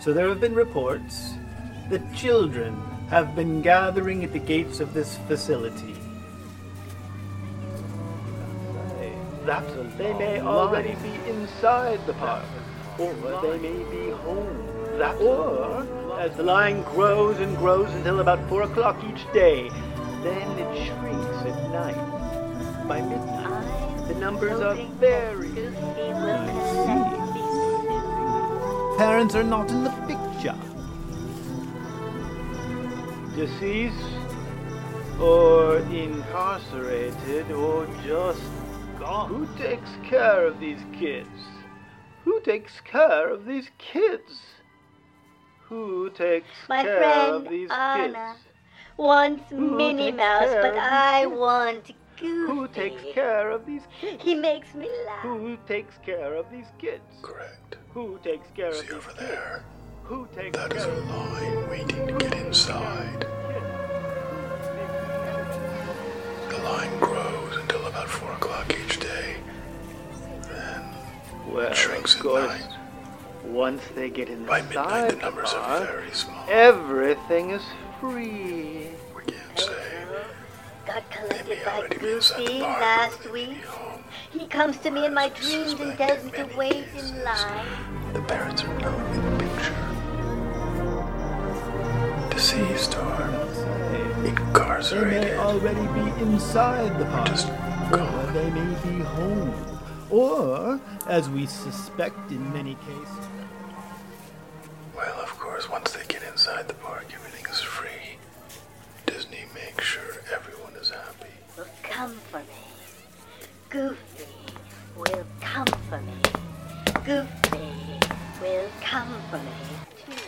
So there have been reports that children have been gathering at the gates of this facility. That's a They may already be inside the park, or they may be home. That's or, as the line grows and grows until about four o'clock each day, then it shrinks at night. By midnight, the numbers are very. Parents are not in the picture. Deceased, or incarcerated, or just gone. Who takes care of these kids? Who takes care of these kids? Who takes My care friend of these Anna kids? wants Who Minnie Mouse, but I want Goofy. Who takes care of these kids? He makes me laugh. Who takes care of these kids? Correct. Who takes care of See these over kids? there? Who takes That is care a line waiting to get inside. The line grows until about four o'clock each day. Then Well, it shrinks of at course, night. once they get inside, By inside midnight, the the numbers are very small. everything is free. We can't say. Got collected by already be inside the Goofy last or they may week. He comes to me in my dreams and tells me to wait cases. in line. The parents are not in the picture. Deceased or incarcerated. They may already be inside the park, Just or gone. they may be home, or, as we suspect in many cases, Well, of course, once they get inside the park, everything is free. Disney makes sure everyone is happy. Will come for me. Goofy will come for me. Goofy will come for me. too.